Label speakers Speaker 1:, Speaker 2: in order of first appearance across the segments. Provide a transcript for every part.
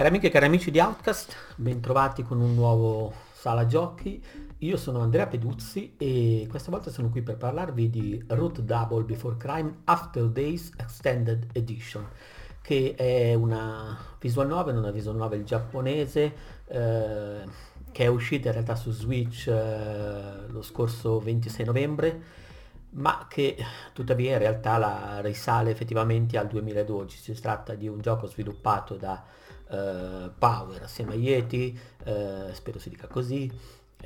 Speaker 1: Cari amiche e cari amici di Outcast, bentrovati con un nuovo Sala Giochi. Io sono Andrea Peduzzi e questa volta sono qui per parlarvi di Root Double Before Crime After Days Extended Edition, che è una visual novel, una visual novel giapponese eh, che è uscita in realtà su Switch eh, lo scorso 26 novembre ma che tuttavia in realtà risale effettivamente al 2012. Si tratta di un gioco sviluppato da uh, Power assieme a Yeti, uh, spero si dica così,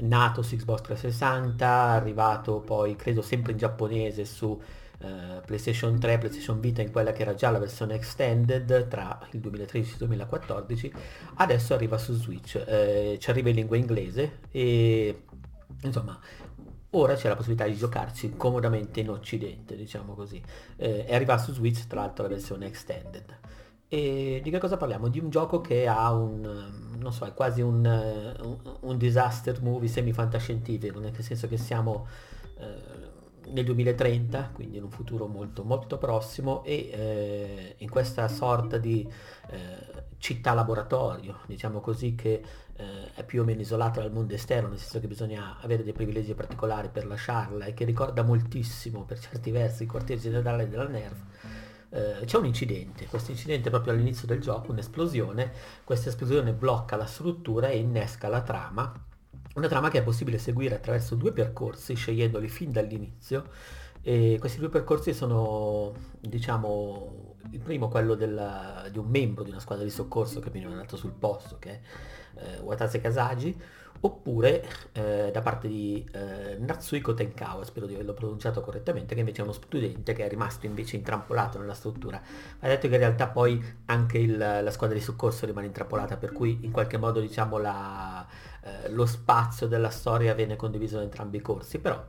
Speaker 1: nato su Xbox 360, arrivato poi credo sempre in giapponese su Uh, PlayStation 3, PlayStation Vita in quella che era già la versione extended tra il 2013 e il 2014, adesso arriva su Switch, uh, ci arriva in lingua inglese e insomma ora c'è la possibilità di giocarci comodamente in occidente, diciamo così. Uh, è arrivato su Switch tra l'altro la versione extended. E di che cosa parliamo? Di un gioco che ha un, non so, è quasi un, un, un disaster movie semi-fantascientifico, nel senso che siamo eh, nel 2030, quindi in un futuro molto, molto prossimo, e eh, in questa sorta di eh, città laboratorio, diciamo così, che eh, è più o meno isolata dal mondo esterno, nel senso che bisogna avere dei privilegi particolari per lasciarla e che ricorda moltissimo per certi versi il quartier generale della NERV eh, c'è un incidente, questo incidente proprio all'inizio del gioco, un'esplosione, questa esplosione blocca la struttura e innesca la trama, una trama che è possibile seguire attraverso due percorsi, scegliendoli fin dall'inizio, e questi due percorsi sono, diciamo, il primo quello della, di un membro di una squadra di soccorso che viene andato sul posto, che è eh, Watase Kasagi, oppure eh, da parte di eh, Natsuiko Tenkawa, spero di averlo pronunciato correttamente, che invece è uno studente che è rimasto invece intrappolato nella struttura. Ha detto che in realtà poi anche il, la squadra di soccorso rimane intrappolata, per cui in qualche modo diciamo la, eh, lo spazio della storia viene condiviso da entrambi i corsi, però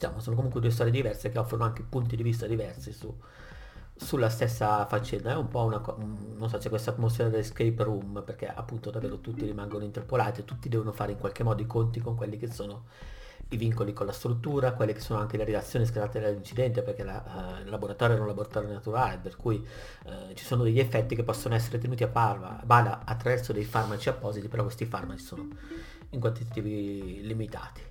Speaker 1: diciamo, sono comunque due storie diverse che offrono anche punti di vista diversi su, sulla stessa faccenda, è un po' una non so, c'è questa atmosfera dell'escape room perché appunto davvero tutti rimangono interpolati, tutti devono fare in qualche modo i conti con quelli che sono i vincoli con la struttura, quelle che sono anche le reazioni scatate dall'incidente, perché la, uh, il laboratorio è un laboratorio naturale, per cui uh, ci sono degli effetti che possono essere tenuti a parva, bada attraverso dei farmaci appositi, però questi farmaci sono in quantitativi limitati.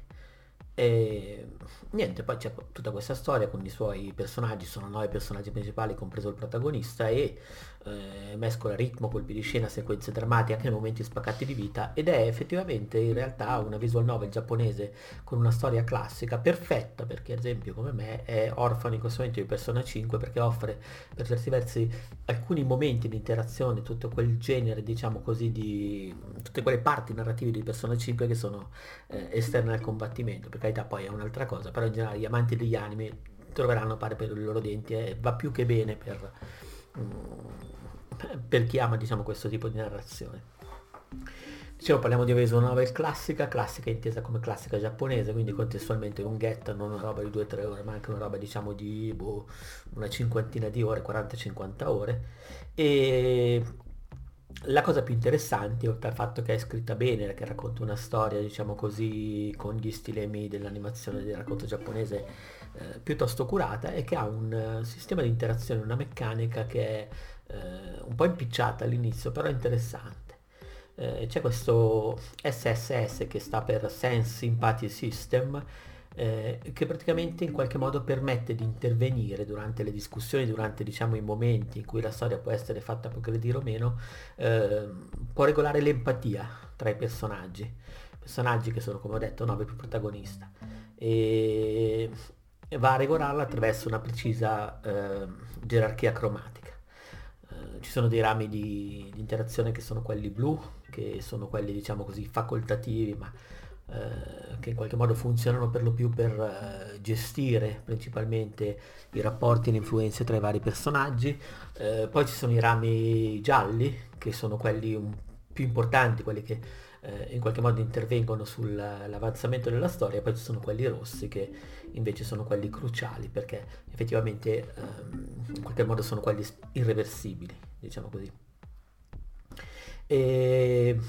Speaker 1: E niente, poi c'è tutta questa storia con i suoi personaggi, sono nove personaggi principali, compreso il protagonista, e eh, mescola ritmo, colpi di scena, sequenze drammatiche, anche momenti spaccati di vita, ed è effettivamente in realtà una visual novel giapponese con una storia classica, perfetta perché ad esempio come me è orfano in questo momento di Persona 5 perché offre per certi versi alcuni momenti di interazione, tutto quel genere diciamo così di tutte quelle parti narrative di Persona 5 che sono eh, esterne al combattimento, perché carità poi è un'altra cosa, però in generale gli amanti degli anime troveranno pare per i loro denti e va più che bene per, per chi ama diciamo questo tipo di narrazione. Dicevo, parliamo di visual novel classica, classica intesa come classica giapponese, quindi contestualmente lunghetta, non una roba di 2-3 ore, ma anche una roba diciamo di boh, una cinquantina di ore, 40-50 ore. E la cosa più interessante, oltre al fatto che è scritta bene, che racconta una storia, diciamo così, con gli stilemi dell'animazione del racconto giapponese eh, piuttosto curata, è che ha un uh, sistema di interazione, una meccanica che è eh, un po' impicciata all'inizio, però interessante. Eh, c'è questo SSS che sta per Sense Sympathy System, eh, che praticamente in qualche modo permette di intervenire durante le discussioni, durante diciamo i momenti in cui la storia può essere fatta progredire o meno, eh, può regolare l'empatia tra i personaggi, personaggi che sono come ho detto nove più protagonista e va a regolarla attraverso una precisa eh, gerarchia cromatica. Eh, ci sono dei rami di, di interazione che sono quelli blu, che sono quelli diciamo così facoltativi, ma eh, che in qualche modo funzionano per lo più per eh, gestire principalmente i rapporti e le influenze tra i vari personaggi. Eh, poi ci sono i rami gialli, che sono quelli un, più importanti, quelli che eh, in qualche modo intervengono sull'avanzamento della storia, poi ci sono quelli rossi che invece sono quelli cruciali, perché effettivamente ehm, in qualche modo sono quelli irreversibili, diciamo così. E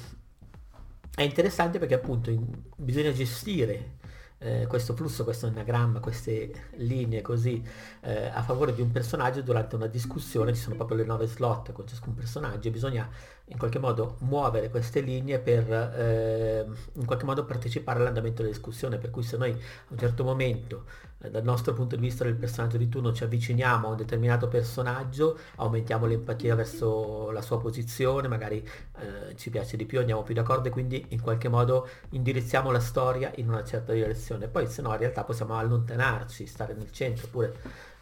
Speaker 1: è interessante perché appunto in, bisogna gestire eh, questo flusso, questo anagramma, queste linee così eh, a favore di un personaggio durante una discussione, ci sono proprio le nove slot con ciascun personaggio e bisogna in qualche modo muovere queste linee per eh, in qualche modo partecipare all'andamento della discussione, per cui se noi a un certo momento eh, dal nostro punto di vista del personaggio di turno ci avviciniamo a un determinato personaggio, aumentiamo l'empatia verso la sua posizione, magari eh, ci piace di più, andiamo più d'accordo e quindi in qualche modo indirizziamo la storia in una certa direzione. Poi se no in realtà possiamo allontanarci, stare nel centro oppure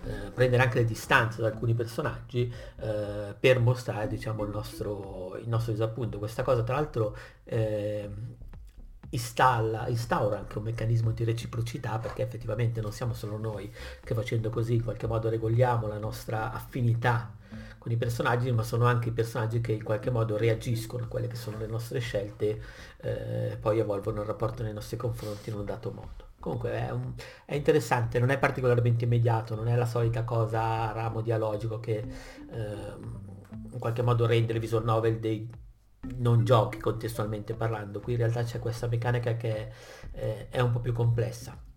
Speaker 1: eh, prendere anche le distanze da alcuni personaggi eh, per mostrare diciamo, il, nostro, il nostro disappunto. Questa cosa tra l'altro eh, installa, instaura anche un meccanismo di reciprocità perché effettivamente non siamo solo noi che facendo così in qualche modo regoliamo la nostra affinità con i personaggi, ma sono anche i personaggi che in qualche modo reagiscono a quelle che sono le nostre scelte, eh, poi evolvono il rapporto nei nostri confronti in un dato modo. Comunque è, un, è, interessante, non è particolarmente immediato, non è la solita cosa ramo dialogico che eh, in qualche modo rende le visual novel dei non giochi contestualmente parlando. Qui in realtà c'è questa meccanica che eh, è un po' più complessa.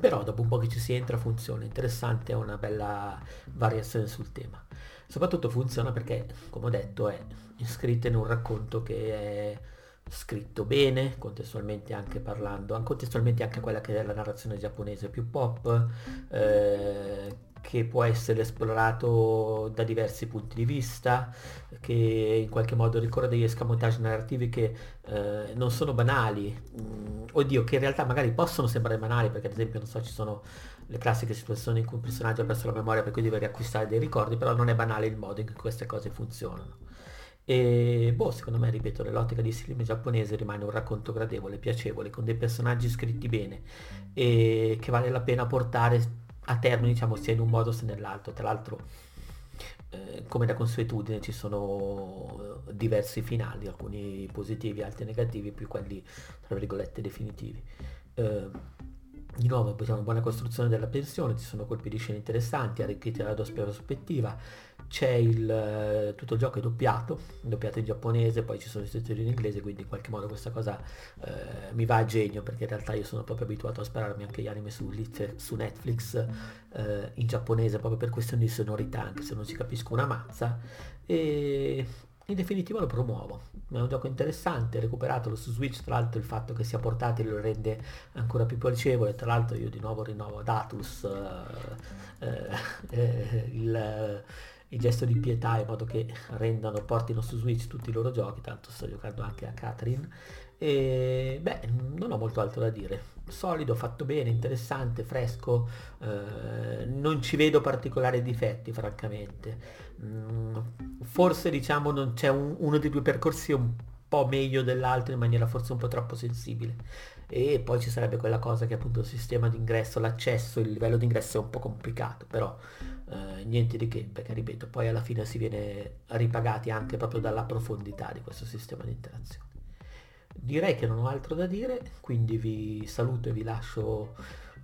Speaker 1: Però dopo un po' che ci si entra funziona, interessante, è una bella variazione sul tema. Soprattutto funziona perché, come ho detto, è iscritta in un racconto che è scritto bene, contestualmente anche parlando, contestualmente anche quella che è la narrazione giapponese più pop, eh, che può essere esplorato da diversi punti di vista, che in qualche modo ricorre degli escamotage narrativi che eh, non sono banali, mm, oddio, che in realtà magari possono sembrare banali, perché ad esempio, non so, ci sono le classiche situazioni in cui un personaggio ha perso la memoria per cui deve riacquistare dei ricordi, però non è banale il modo in cui queste cose funzionano. E boh, secondo me, ripeto, nell'ottica di stile giapponese rimane un racconto gradevole, piacevole, con dei personaggi scritti bene e che vale la pena portare a termine, diciamo, sia in un modo sia nell'altro. Tra l'altro, eh, come da consuetudine, ci sono diversi finali, alcuni positivi, altri negativi, più quelli, tra virgolette, definitivi. Eh, di nuovo abbiamo buona costruzione della pensione, ci sono colpi di scena interessanti, arricchiti dalla doppia prospettiva, c'è il, eh, tutto il gioco è doppiato, doppiato in giapponese, poi ci sono i sottotitoli in inglese, quindi in qualche modo questa cosa eh, mi va a genio, perché in realtà io sono proprio abituato a spararmi anche gli anime su, su Netflix eh, in giapponese, proprio per questioni di sonorità, anche se non ci capisco una mazza, e in definitiva lo promuovo. È un gioco interessante, recuperatelo su Switch, tra l'altro il fatto che sia portatile lo rende ancora più piacevole, tra l'altro io di nuovo rinnovo ad Atlus eh, eh, il, il, gesto di pietà in modo che rendano, portino su Switch tutti i loro giochi, tanto sto giocando anche a Catherine e beh, non ho molto altro da dire. Solido, fatto bene, interessante, fresco, eh, non ci vedo particolari difetti, francamente. Mm, forse diciamo non c'è un, uno dei due percorsi un po' meglio dell'altro in maniera forse un po' troppo sensibile. E poi ci sarebbe quella cosa che appunto il sistema d'ingresso, l'accesso, il livello d'ingresso è un po' complicato, però eh, niente di che, perché ripeto, poi alla fine si viene ripagati anche proprio dalla profondità di questo sistema di interazione. Direi che non ho altro da dire, quindi vi saluto e vi lascio.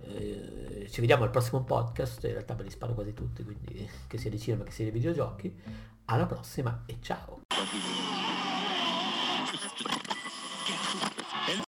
Speaker 1: Eh, ci vediamo al prossimo podcast, in realtà me li sparo quasi tutti, quindi che sia di cinema che sia di videogiochi. Alla prossima e ciao!